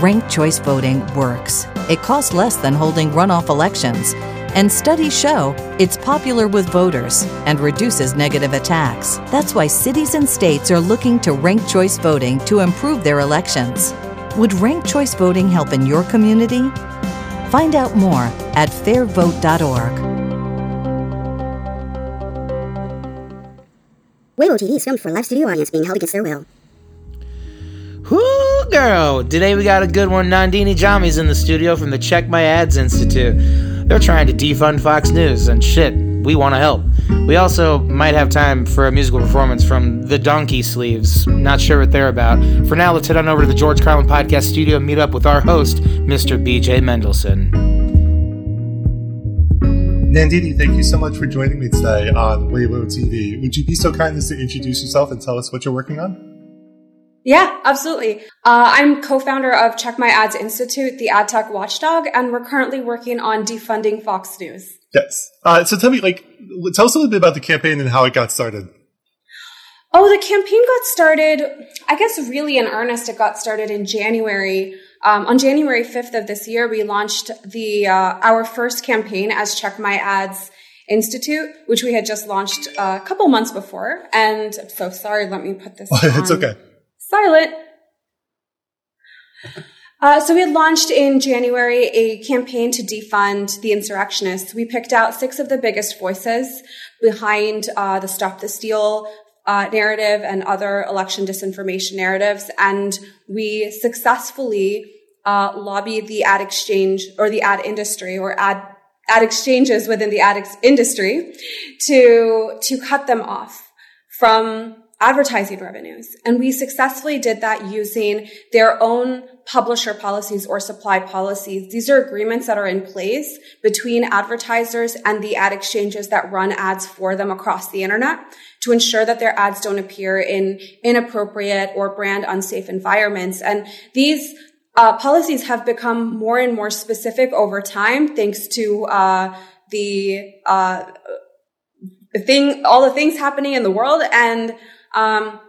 Ranked choice voting works. It costs less than holding runoff elections. And studies show it's popular with voters and reduces negative attacks. That's why cities and states are looking to ranked choice voting to improve their elections. Would ranked choice voting help in your community? Find out more at fairvote.org. Waywo TV is filmed for a live studio audience being held against their will. Girl! Today we got a good one. Nandini Jammi's in the studio from the Check My Ads Institute. They're trying to defund Fox News, and shit, we want to help. We also might have time for a musical performance from the Donkey Sleeves. Not sure what they're about. For now, let's head on over to the George Carlin Podcast Studio and meet up with our host, Mr. BJ Mendelson. Nandini, thank you so much for joining me today on Waywo TV. Would you be so kind as to introduce yourself and tell us what you're working on? Yeah, absolutely. Uh, I'm co-founder of Check My Ads Institute, the ad tech watchdog, and we're currently working on defunding Fox News. Yes. Uh, so tell me, like, tell us a little bit about the campaign and how it got started. Oh, the campaign got started, I guess, really in earnest. It got started in January. Um, on January 5th of this year, we launched the uh, our first campaign as Check My Ads Institute, which we had just launched a couple months before. And I'm so sorry. Let me put this. it's okay silent. Uh, so we had launched in January a campaign to defund the insurrectionists. We picked out six of the biggest voices behind uh, the Stop the Steal uh, narrative and other election disinformation narratives, and we successfully uh, lobbied the ad exchange or the ad industry or ad ad exchanges within the ad ex- industry to to cut them off from advertising revenues. And we successfully did that using their own publisher policies or supply policies. These are agreements that are in place between advertisers and the ad exchanges that run ads for them across the internet to ensure that their ads don't appear in inappropriate or brand unsafe environments. And these uh, policies have become more and more specific over time thanks to uh, the uh, thing, all the things happening in the world and um,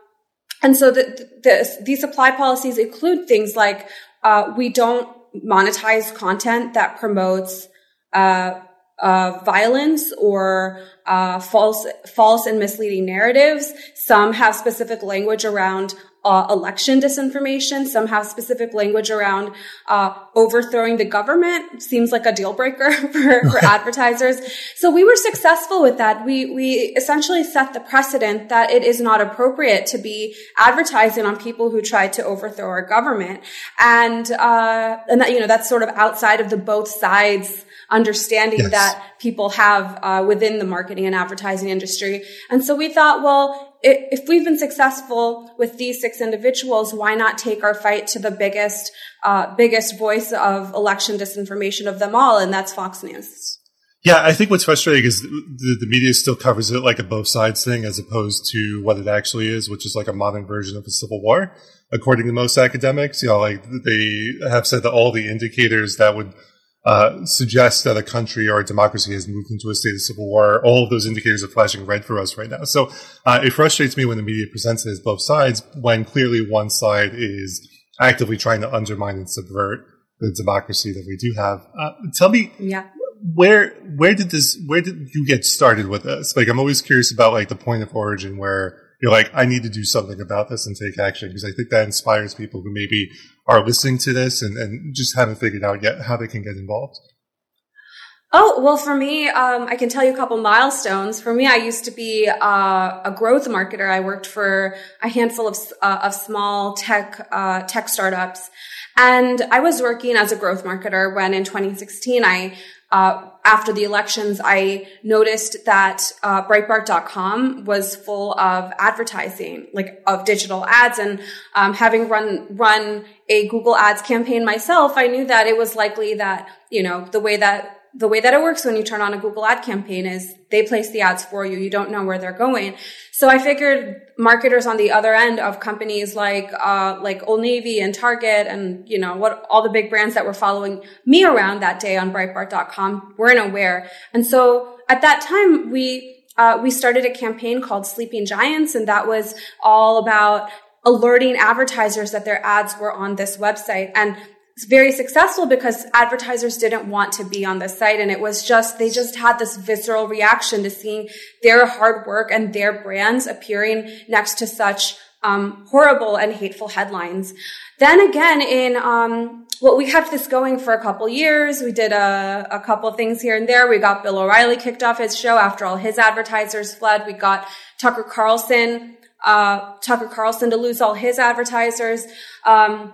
and so the, the, these supply policies include things like uh, we don't monetize content that promotes uh, uh, violence or uh, false, false and misleading narratives. Some have specific language around uh, election disinformation. Some have specific language around uh, overthrowing the government. Seems like a deal breaker for, for advertisers. So we were successful with that. We we essentially set the precedent that it is not appropriate to be advertising on people who try to overthrow our government, and uh, and that you know that's sort of outside of the both sides understanding yes. that people have uh, within the marketing and advertising industry. And so we thought, well, if we've been successful with these six individuals, why not take our fight to the biggest, uh, biggest voice of election disinformation of them all, and that's Fox News. Yeah, I think what's frustrating is the, the media still covers it like a both sides thing, as opposed to what it actually is, which is like a modern version of a civil war. According to most academics, you know, like they have said that all the indicators that would uh, suggests that a country or a democracy has moved into a state of civil war. All of those indicators are flashing red for us right now. So uh, it frustrates me when the media presents it as both sides, when clearly one side is actively trying to undermine and subvert the democracy that we do have. Uh, tell me, yeah. where where did this where did you get started with this? Like, I'm always curious about like the point of origin where you're like, I need to do something about this and take action because I think that inspires people who maybe are listening to this and, and just haven't figured out yet how they can get involved? Oh, well, for me, um, I can tell you a couple milestones. For me, I used to be uh, a growth marketer. I worked for a handful of, uh, of small tech, uh, tech startups. And I was working as a growth marketer when in 2016, I uh, after the elections, I noticed that uh, Breitbart.com was full of advertising, like of digital ads. And um, having run run a Google Ads campaign myself, I knew that it was likely that you know the way that the way that it works when you turn on a Google ad campaign is they place the ads for you. You don't know where they're going. So I figured marketers on the other end of companies like, uh, like Old Navy and Target and, you know, what all the big brands that were following me around that day on Breitbart.com weren't aware. And so at that time, we, uh, we started a campaign called Sleeping Giants, and that was all about alerting advertisers that their ads were on this website. And very successful because advertisers didn't want to be on the site. And it was just they just had this visceral reaction to seeing their hard work and their brands appearing next to such um, horrible and hateful headlines. Then again in um, well we kept this going for a couple years. We did a, a couple things here and there. We got bill o'reilly kicked off his show after all his advertisers fled. We got tucker carlson uh, tucker carlson to lose all his advertisers. Um,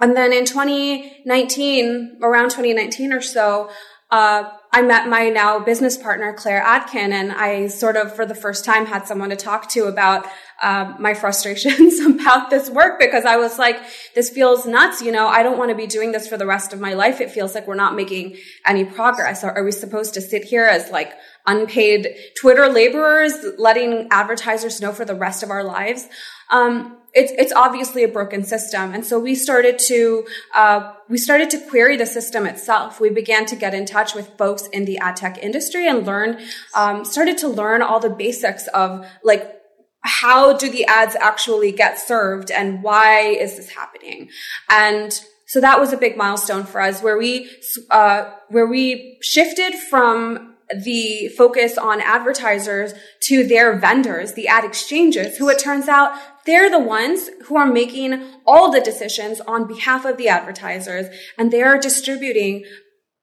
and then in 2019, around 2019 or so, uh, I met my now business partner, Claire Atkin, and I sort of, for the first time, had someone to talk to about uh, my frustrations about this work because I was like, this feels nuts. You know, I don't want to be doing this for the rest of my life. It feels like we're not making any progress. Are, are we supposed to sit here as like unpaid Twitter laborers, letting advertisers know for the rest of our lives? Um, it's it's obviously a broken system, and so we started to uh, we started to query the system itself. We began to get in touch with folks in the ad tech industry and learn um, started to learn all the basics of like how do the ads actually get served and why is this happening and so that was a big milestone for us where we uh, where we shifted from the focus on advertisers to their vendors, the ad exchanges, who it turns out they're the ones who are making all the decisions on behalf of the advertisers, and they are distributing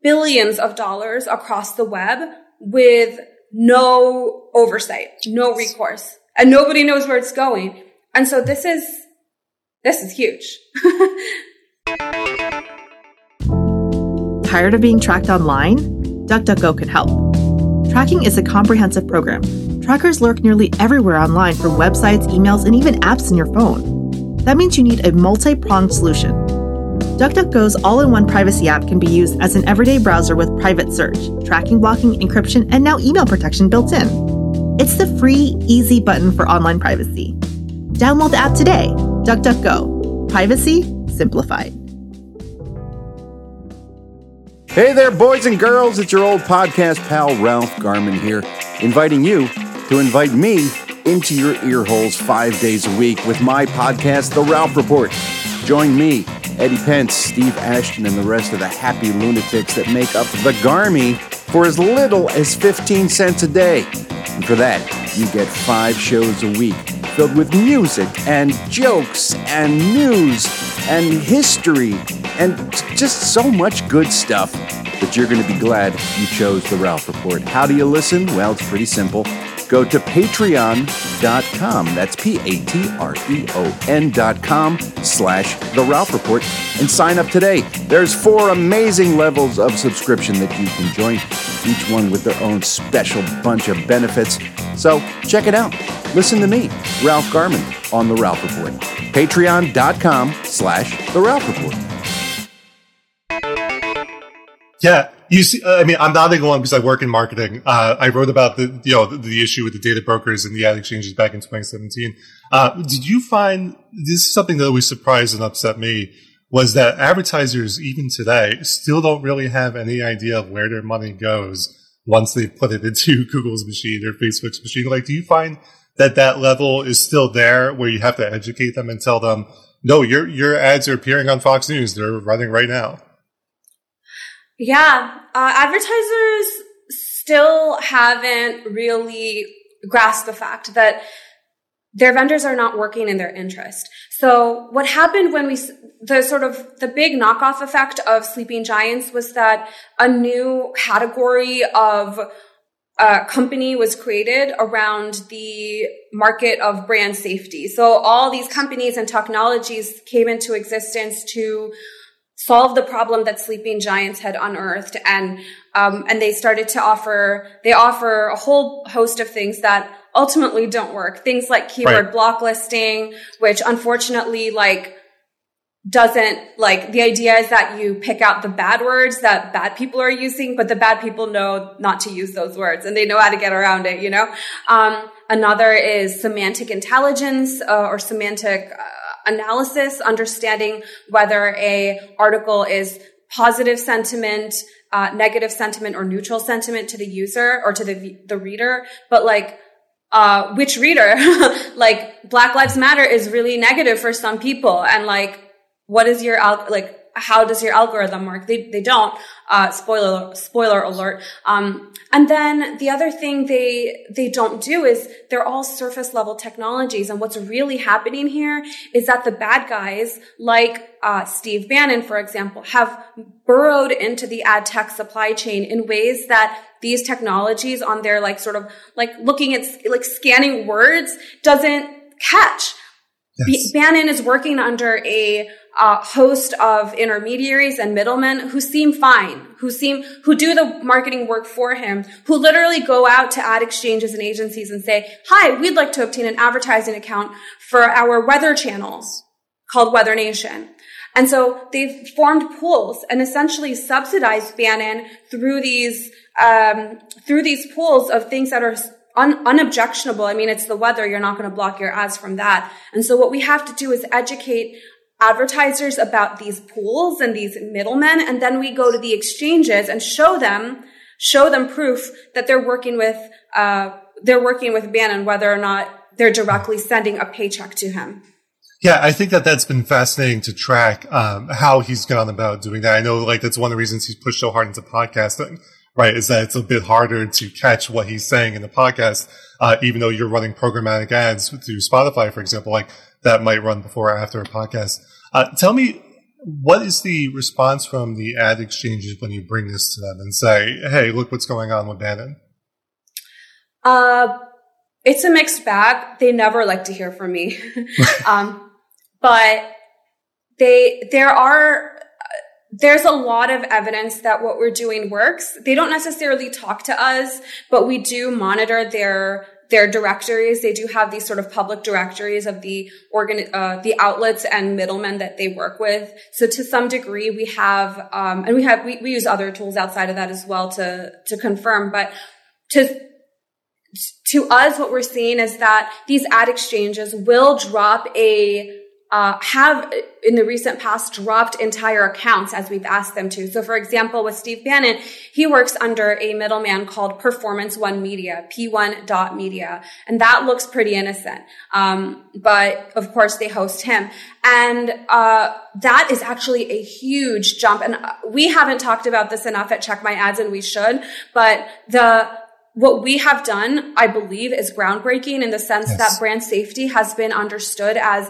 billions of dollars across the web with no oversight, no recourse, and nobody knows where it's going. And so this is, this is huge. Tired of being tracked online? DuckDuckGo can help. Tracking is a comprehensive program Trackers lurk nearly everywhere online for websites, emails, and even apps in your phone. That means you need a multi pronged solution. DuckDuckGo's all in one privacy app can be used as an everyday browser with private search, tracking, blocking, encryption, and now email protection built in. It's the free, easy button for online privacy. Download the app today. DuckDuckGo. Privacy simplified. Hey there, boys and girls. It's your old podcast pal, Ralph Garman here, inviting you to invite me into your ear holes five days a week with my podcast, The Ralph Report. Join me, Eddie Pence, Steve Ashton, and the rest of the happy lunatics that make up the Garmy for as little as 15 cents a day. And for that, you get five shows a week filled with music and jokes and news and history and just so much good stuff that you're going to be glad you chose the Ralph Report. How do you listen? Well, it's pretty simple go to patreon.com. That's P A T R E O N.com slash The Ralph Report and sign up today. There's four amazing levels of subscription that you can join, each one with their own special bunch of benefits. So check it out. Listen to me, Ralph Garman, on The Ralph Report. Patreon.com slash The Ralph Report. Yeah, you see, uh, I mean, I'm nodding along because I work in marketing. Uh, I wrote about the, you know, the, the, issue with the data brokers and the ad exchanges back in 2017. Uh, did you find this is something that always surprised and upset me was that advertisers, even today, still don't really have any idea of where their money goes once they put it into Google's machine or Facebook's machine. Like, do you find that that level is still there where you have to educate them and tell them, no, your, your ads are appearing on Fox News. They're running right now. Yeah, uh, advertisers still haven't really grasped the fact that their vendors are not working in their interest. So what happened when we, the sort of the big knockoff effect of sleeping giants was that a new category of uh, company was created around the market of brand safety. So all these companies and technologies came into existence to solve the problem that sleeping giants had unearthed. And um, and they started to offer they offer a whole host of things that ultimately don't work. Things like keyword right. block listing which unfortunately like doesn't like the idea is that you pick out the bad words that bad people are using but the bad people know not to use those words and they know how to get around it you know? Um, another is semantic intelligence uh, or semantic uh, analysis, understanding whether a article is positive sentiment, uh, negative sentiment, or neutral sentiment to the user or to the the reader, but like uh, which reader? like Black Lives Matter is really negative for some people, and like what is your like how does your algorithm work? They, they don't. Uh, spoiler, spoiler alert. Um, and then the other thing they, they don't do is they're all surface level technologies. And what's really happening here is that the bad guys, like, uh, Steve Bannon, for example, have burrowed into the ad tech supply chain in ways that these technologies on their like sort of like looking at like scanning words doesn't catch. Yes. Bannon is working under a uh, host of intermediaries and middlemen who seem fine, who seem, who do the marketing work for him, who literally go out to ad exchanges and agencies and say, hi, we'd like to obtain an advertising account for our weather channels called Weather Nation. And so they've formed pools and essentially subsidized Bannon through these, um, through these pools of things that are un- unobjectionable. I mean, it's the weather. You're not going to block your ads from that. And so what we have to do is educate advertisers about these pools and these middlemen. And then we go to the exchanges and show them, show them proof that they're working with, uh, they're working with Bannon, whether or not they're directly sending a paycheck to him. Yeah, I think that that's been fascinating to track um, how he's gone about doing that. I know, like, that's one of the reasons he's pushed so hard into podcasting right? Is that it's a bit harder to catch what he's saying in the podcast, uh, even though you're running programmatic ads through Spotify, for example, like that might run before or after a podcast. Uh, tell me, what is the response from the ad exchanges when you bring this to them and say, "Hey, look what's going on with Bannon"? Uh, it's a mixed bag. They never like to hear from me, um, but they there are there's a lot of evidence that what we're doing works. They don't necessarily talk to us, but we do monitor their their directories. They do have these sort of public directories of the organ, uh, the outlets and middlemen that they work with. So to some degree, we have, um, and we have, we, we use other tools outside of that as well to, to confirm, but to, to us, what we're seeing is that these ad exchanges will drop a uh, have in the recent past dropped entire accounts as we've asked them to. So for example, with Steve Bannon, he works under a middleman called Performance One Media, P1 dot media. And that looks pretty innocent. Um, but of course they host him. And, uh, that is actually a huge jump. And we haven't talked about this enough at Check My Ads and we should, but the, what we have done, I believe, is groundbreaking in the sense yes. that brand safety has been understood as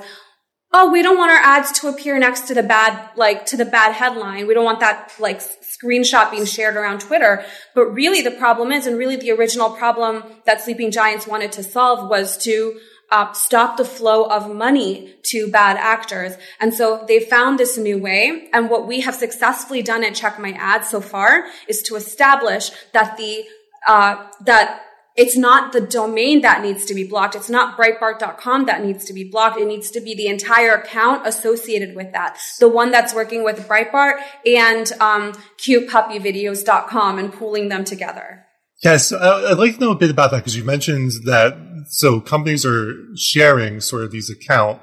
oh, we don't want our ads to appear next to the bad, like to the bad headline. We don't want that like screenshot being shared around Twitter. But really the problem is, and really the original problem that Sleeping Giants wanted to solve was to uh, stop the flow of money to bad actors. And so they found this new way. And what we have successfully done at Check My Ads so far is to establish that the uh, that it's not the domain that needs to be blocked. It's not Breitbart.com that needs to be blocked. It needs to be the entire account associated with that. The one that's working with Breitbart and um, cutepuppyvideos.com and pooling them together. Yes, I'd like to know a bit about that because you mentioned that so companies are sharing sort of these account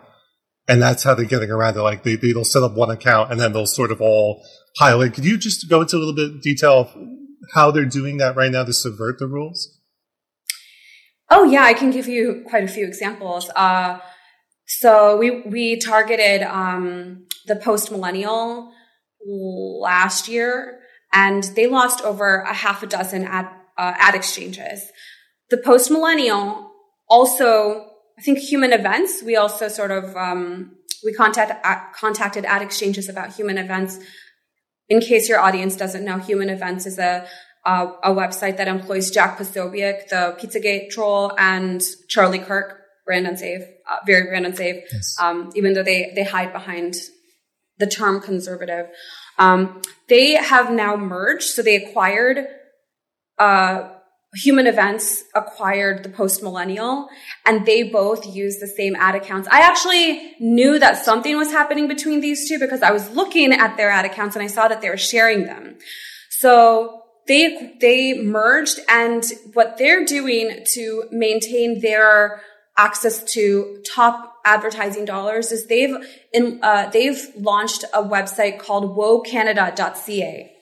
and that's how they're getting around it. Like they, they'll set up one account and then they'll sort of all highlight. Could you just go into a little bit of detail of how they're doing that right now to subvert the rules? Oh yeah, I can give you quite a few examples. Uh, so we we targeted um, the post millennial last year, and they lost over a half a dozen ad uh, ad exchanges. The post millennial also, I think, human events. We also sort of um, we contact, uh, contacted ad exchanges about human events. In case your audience doesn't know, human events is a uh, a website that employs Jack Posobiec, the Pizzagate troll, and Charlie Kirk, brand unsafe, uh, very brand unsafe, yes. um, even though they, they hide behind the term conservative. Um, they have now merged, so they acquired, uh, Human Events acquired the Post Millennial, and they both use the same ad accounts. I actually knew that something was happening between these two because I was looking at their ad accounts and I saw that they were sharing them. So they they merged and what they're doing to maintain their access to top advertising dollars is they've in, uh, they've launched a website called wocanada.ca.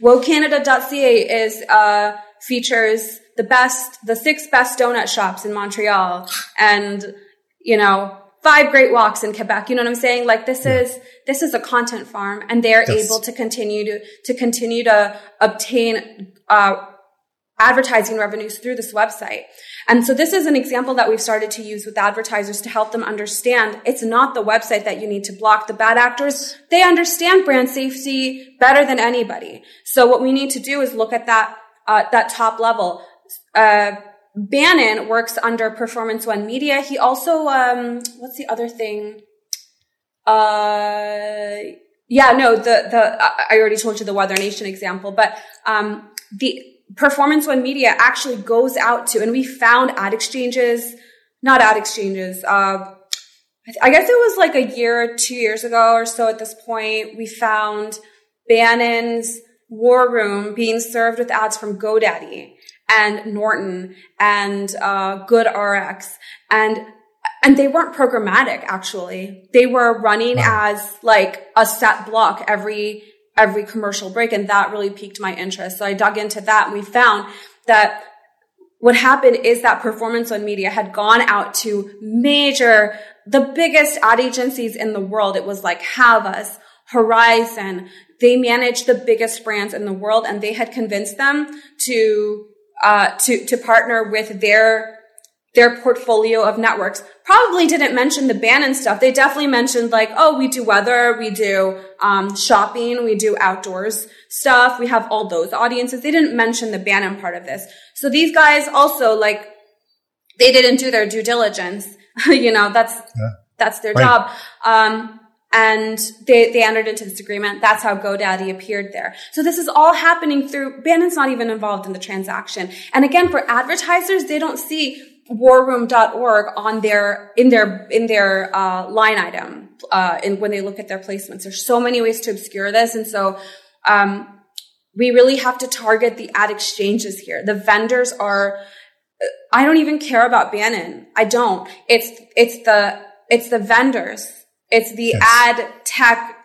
wocanada.ca is uh, features the best the six best donut shops in Montreal and you know five great walks in Quebec. You know what I'm saying? Like this yeah. is, this is a content farm and they're yes. able to continue to, to continue to obtain, uh, advertising revenues through this website. And so this is an example that we've started to use with advertisers to help them understand it's not the website that you need to block. The bad actors, they understand brand safety better than anybody. So what we need to do is look at that, uh, that top level. Uh, Bannon works under Performance One Media. He also, um, what's the other thing? Uh, yeah, no, the, the, I already told you the Weather Nation example, but, um, the Performance One Media actually goes out to, and we found ad exchanges, not ad exchanges, uh, I guess it was like a year, two years ago or so at this point, we found Bannon's War Room being served with ads from GoDaddy and Norton and uh, GoodRx and and they weren't programmatic actually. They were running wow. as like a set block every every commercial break and that really piqued my interest. So I dug into that and we found that what happened is that performance one media had gone out to major the biggest ad agencies in the world. It was like Havas, Horizon. They managed the biggest brands in the world and they had convinced them to uh, to to partner with their their portfolio of networks. Probably didn't mention the Bannon stuff. They definitely mentioned like, oh, we do weather, we do um, shopping, we do outdoors stuff. We have all those audiences. They didn't mention the Bannon part of this. So these guys also like they didn't do their due diligence. you know, that's yeah. that's their right. job. Um, and they, they entered into this agreement. That's how GoDaddy appeared there. So this is all happening through, Bannon's not even involved in the transaction. And again, for advertisers, they don't see warroom.org on their, in their, in their, uh, line item, uh, in, when they look at their placements. There's so many ways to obscure this. And so, um, we really have to target the ad exchanges here. The vendors are, I don't even care about Bannon. I don't. It's, it's the, it's the vendors it's the yes. ad tech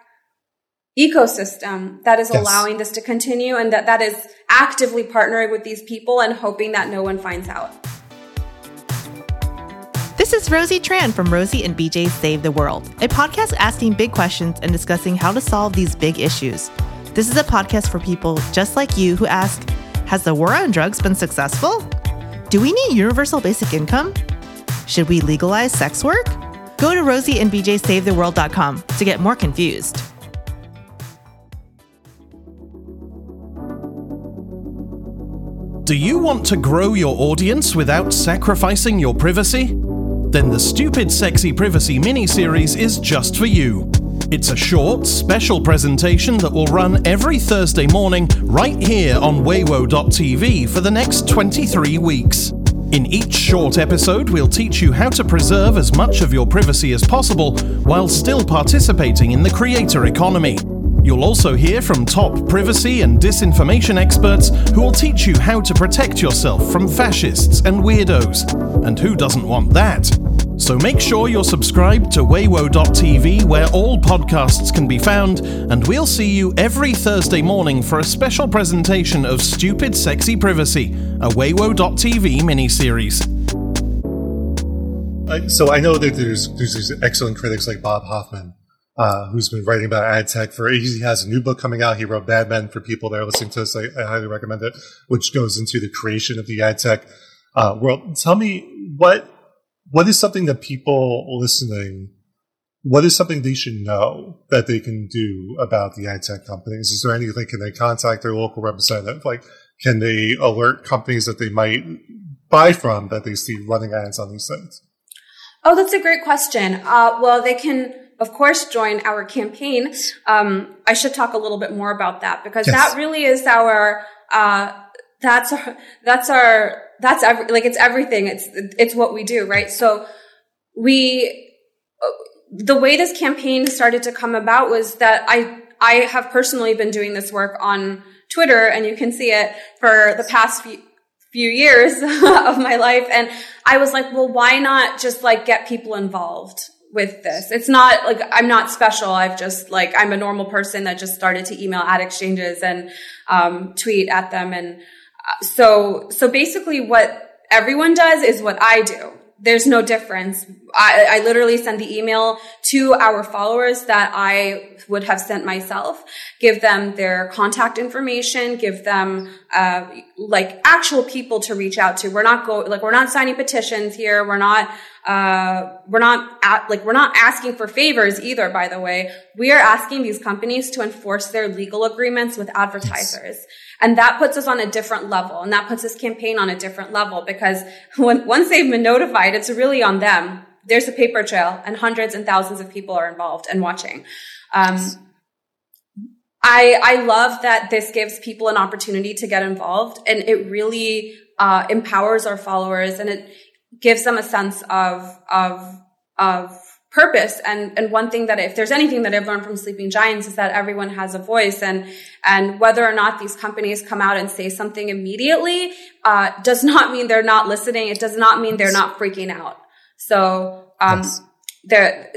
ecosystem that is yes. allowing this to continue and that that is actively partnering with these people and hoping that no one finds out. This is Rosie Tran from Rosie and BJ Save the World, a podcast asking big questions and discussing how to solve these big issues. This is a podcast for people just like you who ask Has the war on drugs been successful? Do we need universal basic income? Should we legalize sex work? Go to rosieandbjsavetheworld.com to get more confused. Do you want to grow your audience without sacrificing your privacy? Then the Stupid Sexy Privacy mini series is just for you. It's a short, special presentation that will run every Thursday morning right here on Waywo.tv for the next 23 weeks. In each short episode, we'll teach you how to preserve as much of your privacy as possible while still participating in the creator economy. You'll also hear from top privacy and disinformation experts who will teach you how to protect yourself from fascists and weirdos. And who doesn't want that? So make sure you're subscribed to Waywo.tv where all podcasts can be found, and we'll see you every Thursday morning for a special presentation of Stupid Sexy Privacy, a Waywo.tv miniseries. so I know that there's there's these excellent critics like Bob Hoffman, uh, who's been writing about ad tech for. He has a new book coming out. He wrote Bad Men for people that are listening to us. I, I highly recommend it, which goes into the creation of the ad tech uh, world. Tell me what what is something that people listening what is something they should know that they can do about the ad tech companies? Is there anything? Can they contact their local representative? Like, can they alert companies that they might buy from that they see running ads on these sites? Oh, that's a great question. Uh, well, they can, of course, join our campaign. Um, I should talk a little bit more about that because yes. that really is our, uh, that's our, that's our that's every, like it's everything. It's it's what we do, right? So we the way this campaign started to come about was that I I have personally been doing this work on Twitter, and you can see it for the past few few years of my life. And I was like, well, why not just like get people involved with this? It's not like I'm not special. I've just like I'm a normal person that just started to email ad exchanges and um, tweet at them and so, so basically what everyone does is what I do. There's no difference. I, I, literally send the email to our followers that I would have sent myself, give them their contact information, give them, uh, like actual people to reach out to. We're not go, like, we're not signing petitions here. We're not, uh, we're not at, like, we're not asking for favors either, by the way. We are asking these companies to enforce their legal agreements with advertisers. Yes. And that puts us on a different level. And that puts this campaign on a different level because when, once they've been notified, it's really on them. There's a paper trail and hundreds and thousands of people are involved and watching. Um, I, I love that this gives people an opportunity to get involved and it really, uh, empowers our followers and it gives them a sense of, of, of purpose. And, and one thing that if there's anything that I've learned from Sleeping Giants is that everyone has a voice and, and whether or not these companies come out and say something immediately, uh, does not mean they're not listening. It does not mean they're not freaking out. So, um, there,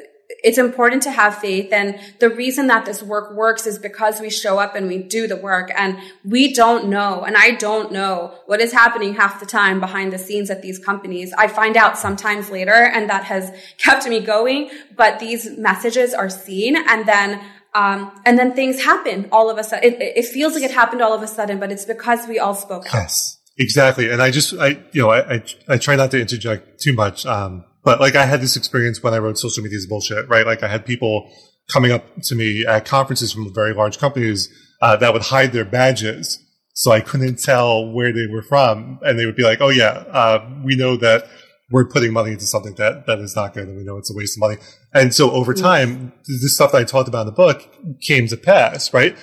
it's important to have faith. And the reason that this work works is because we show up and we do the work and we don't know. And I don't know what is happening half the time behind the scenes at these companies. I find out sometimes later and that has kept me going. But these messages are seen and then um, and then things happen all of a sudden. It, it, feels like it happened all of a sudden, but it's because we all spoke yes, out. Yes, exactly. And I just, I, you know, I, I, I try not to interject too much. Um, but like I had this experience when I wrote social media is bullshit, right? Like I had people coming up to me at conferences from very large companies uh, that would hide their badges. So I couldn't tell where they were from. And they would be like, oh yeah, uh, we know that we're putting money into something that, that is not good and we know it's a waste of money. And so over mm. time, the stuff that I talked about in the book came to pass, right?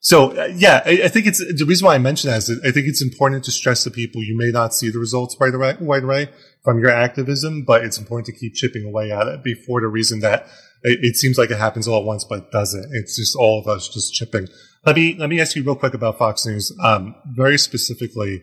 So uh, yeah, I, I, think it's the reason why I mention that is I think it's important to stress to people you may not see the results right away, right away from your activism, but it's important to keep chipping away at it before the reason that it, it, seems like it happens all at once, but it doesn't. It's just all of us just chipping. Let me, let me ask you real quick about Fox News. Um, very specifically,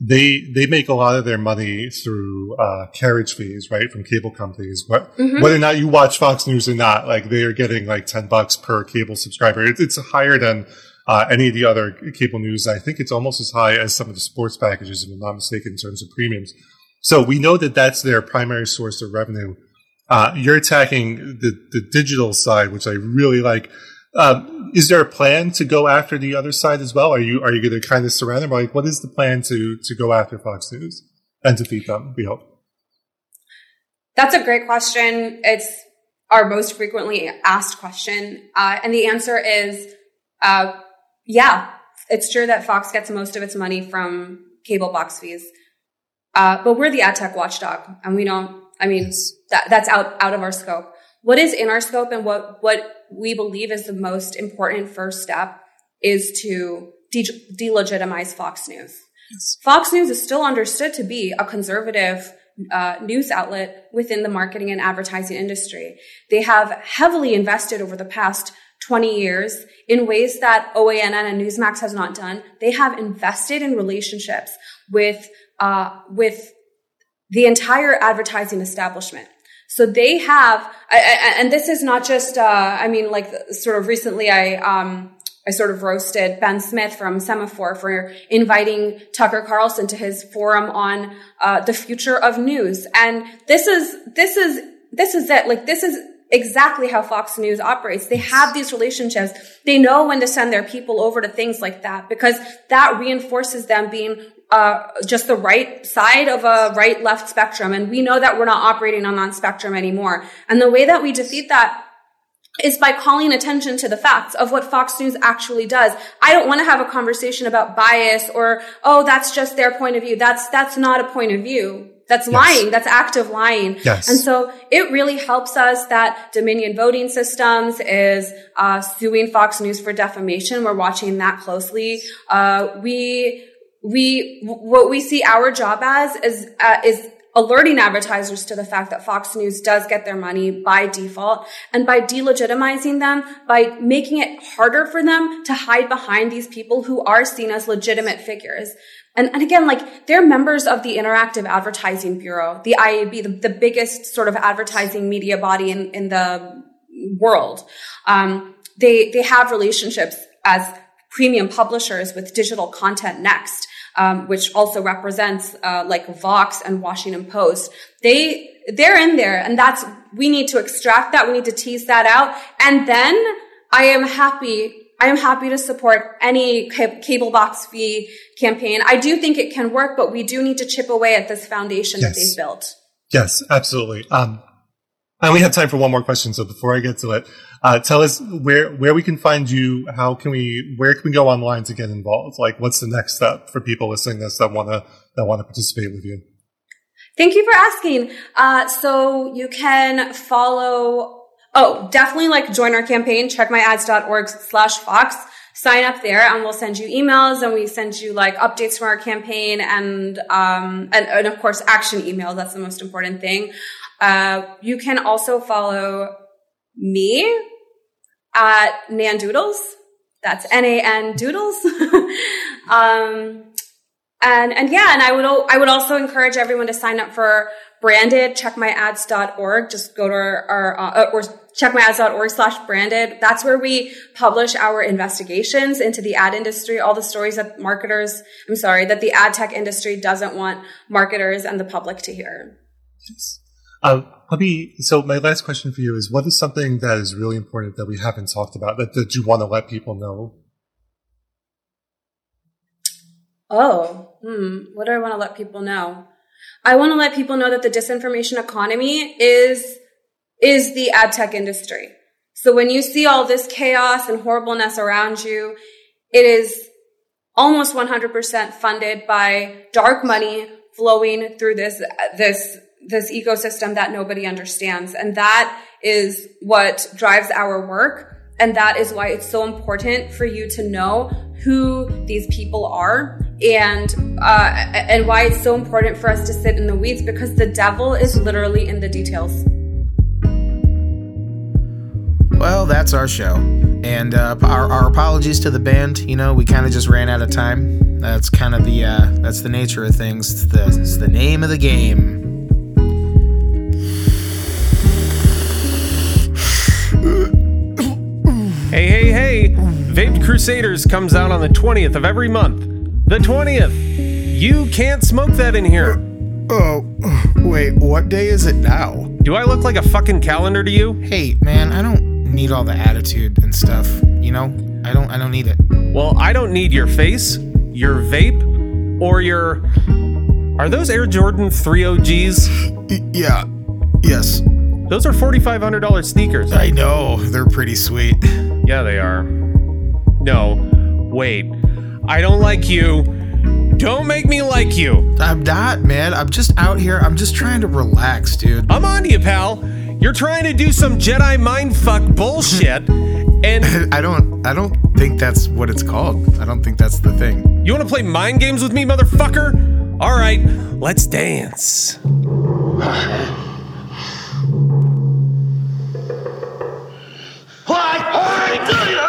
they, they make a lot of their money through, uh, carriage fees, right? From cable companies. But mm-hmm. whether or not you watch Fox News or not, like they are getting like 10 bucks per cable subscriber. It, it's higher than, uh, any of the other cable news. I think it's almost as high as some of the sports packages, if I'm not mistaken, in terms of premiums. So we know that that's their primary source of revenue. Uh, you're attacking the, the digital side, which I really like. Um, is there a plan to go after the other side as well? Are you are you going to kind of surround them? Like, what is the plan to to go after Fox News and defeat them? We hope. That's a great question. It's our most frequently asked question, uh, and the answer is, uh, yeah, it's true that Fox gets most of its money from cable box fees. Uh, but we're the ad tech watchdog and we don't, I mean, yes. that, that's out, out of our scope. What is in our scope and what, what we believe is the most important first step is to de- delegitimize Fox News. Yes. Fox News is still understood to be a conservative uh, news outlet within the marketing and advertising industry. They have heavily invested over the past 20 years in ways that OANN and Newsmax has not done. They have invested in relationships with uh, with the entire advertising establishment. So they have, and this is not just, uh, I mean, like sort of recently I, um, I sort of roasted Ben Smith from Semafor for inviting Tucker Carlson to his forum on uh, the future of news. And this is, this is, this is it. Like this is exactly how Fox News operates. They have these relationships. They know when to send their people over to things like that because that reinforces them being uh, just the right side of a right left spectrum. And we know that we're not operating on that spectrum anymore. And the way that we defeat that is by calling attention to the facts of what Fox News actually does. I don't want to have a conversation about bias or, oh, that's just their point of view. That's, that's not a point of view. That's yes. lying. That's active lying. Yes. And so it really helps us that Dominion Voting Systems is uh, suing Fox News for defamation. We're watching that closely. Uh, we we what we see our job as is uh, is alerting advertisers to the fact that Fox News does get their money by default and by delegitimizing them, by making it harder for them to hide behind these people who are seen as legitimate figures. And, and again, like they're members of the Interactive Advertising Bureau, the IAB, the, the biggest sort of advertising media body in, in the world. Um, they, they have relationships as premium publishers with digital content next. Um, which also represents uh, like Vox and Washington Post. They they're in there, and that's we need to extract that. We need to tease that out, and then I am happy. I am happy to support any cable box fee campaign. I do think it can work, but we do need to chip away at this foundation yes. that they've built. Yes, absolutely. Um, I only have time for one more question, so before I get to it, uh, tell us where where we can find you. How can we where can we go online to get involved? Like, what's the next step for people listening to this that want to that want to participate with you? Thank you for asking. Uh, so you can follow. Oh, definitely like join our campaign. Checkmyads.org slash Fox. Sign up there, and we'll send you emails, and we send you like updates from our campaign, and um, and, and of course action emails. That's the most important thing. Uh, you can also follow me at Nan Doodles. That's N A N Doodles. um, and and yeah, and I would I would also encourage everyone to sign up for branded. Checkmyads.org. Just go to our, our uh, or checkmyads.org slash branded. That's where we publish our investigations into the ad industry, all the stories that marketers, I'm sorry, that the ad tech industry doesn't want marketers and the public to hear. Yes. Uh, let me, so my last question for you is what is something that is really important that we haven't talked about that, that you want to let people know? Oh, hmm. What do I want to let people know? I want to let people know that the disinformation economy is, is the ad tech industry. So when you see all this chaos and horribleness around you, it is almost 100% funded by dark money flowing through this, this this ecosystem that nobody understands. And that is what drives our work. And that is why it's so important for you to know who these people are and uh, and why it's so important for us to sit in the weeds because the devil is literally in the details. Well, that's our show, and uh, our, our apologies to the band. You know, we kind of just ran out of time. That's kind of the uh, that's the nature of things. It's the, it's the name of the game. Hey, hey, hey! Vaped Crusaders comes out on the 20th of every month. The 20th! You can't smoke that in here. Uh, oh, wait, what day is it now? Do I look like a fucking calendar to you? Hey, man, I don't need all the attitude and stuff, you know? I don't I don't need it. Well, I don't need your face, your vape, or your Are those Air Jordan 3 OGs? Yeah. Yes. Those are $4500 sneakers. I know, they're pretty sweet. Yeah, they are. No, wait. I don't like you. Don't make me like you. I'm not, man. I'm just out here. I'm just trying to relax, dude. I'm on to you, pal. You're trying to do some Jedi mindfuck bullshit, and I don't. I don't think that's what it's called. I don't think that's the thing. You want to play mind games with me, motherfucker? All right, let's dance. sorry.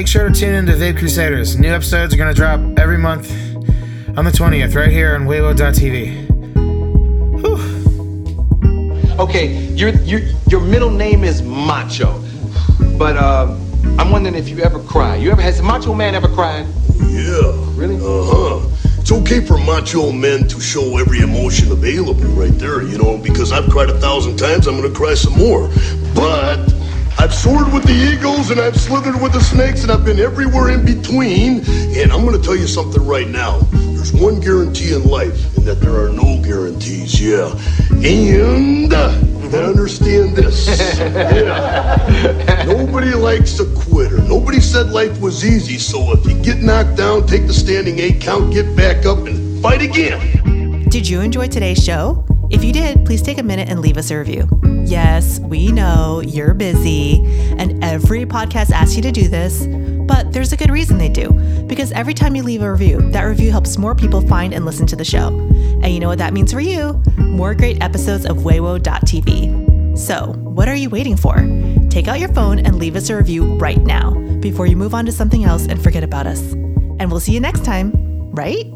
Make sure to tune in to Vape Crusaders. New episodes are going to drop every month on the 20th, right here on Waywo.tv. Okay, your, your, your middle name is Macho. But uh, I'm wondering if you ever cry. You ever, has Macho Man ever cried? Yeah. Really? Uh huh. It's okay for macho men to show every emotion available right there, you know, because I've cried a thousand times, I'm gonna cry some more. But I've soared with the eagles and I've slithered with the snakes and I've been everywhere in between. And I'm going to tell you something right now. There's one guarantee in life, and that there are no guarantees, yeah. And I understand this. yeah. Nobody likes a quitter. Nobody said life was easy, so if you get knocked down, take the standing eight count, get back up, and fight again. Did you enjoy today's show? If you did, please take a minute and leave us a review. Yes, we know you're busy, and every podcast asks you to do this, but there's a good reason they do. Because every time you leave a review, that review helps more people find and listen to the show. And you know what that means for you? More great episodes of Waywo.tv. So, what are you waiting for? Take out your phone and leave us a review right now before you move on to something else and forget about us. And we'll see you next time, right?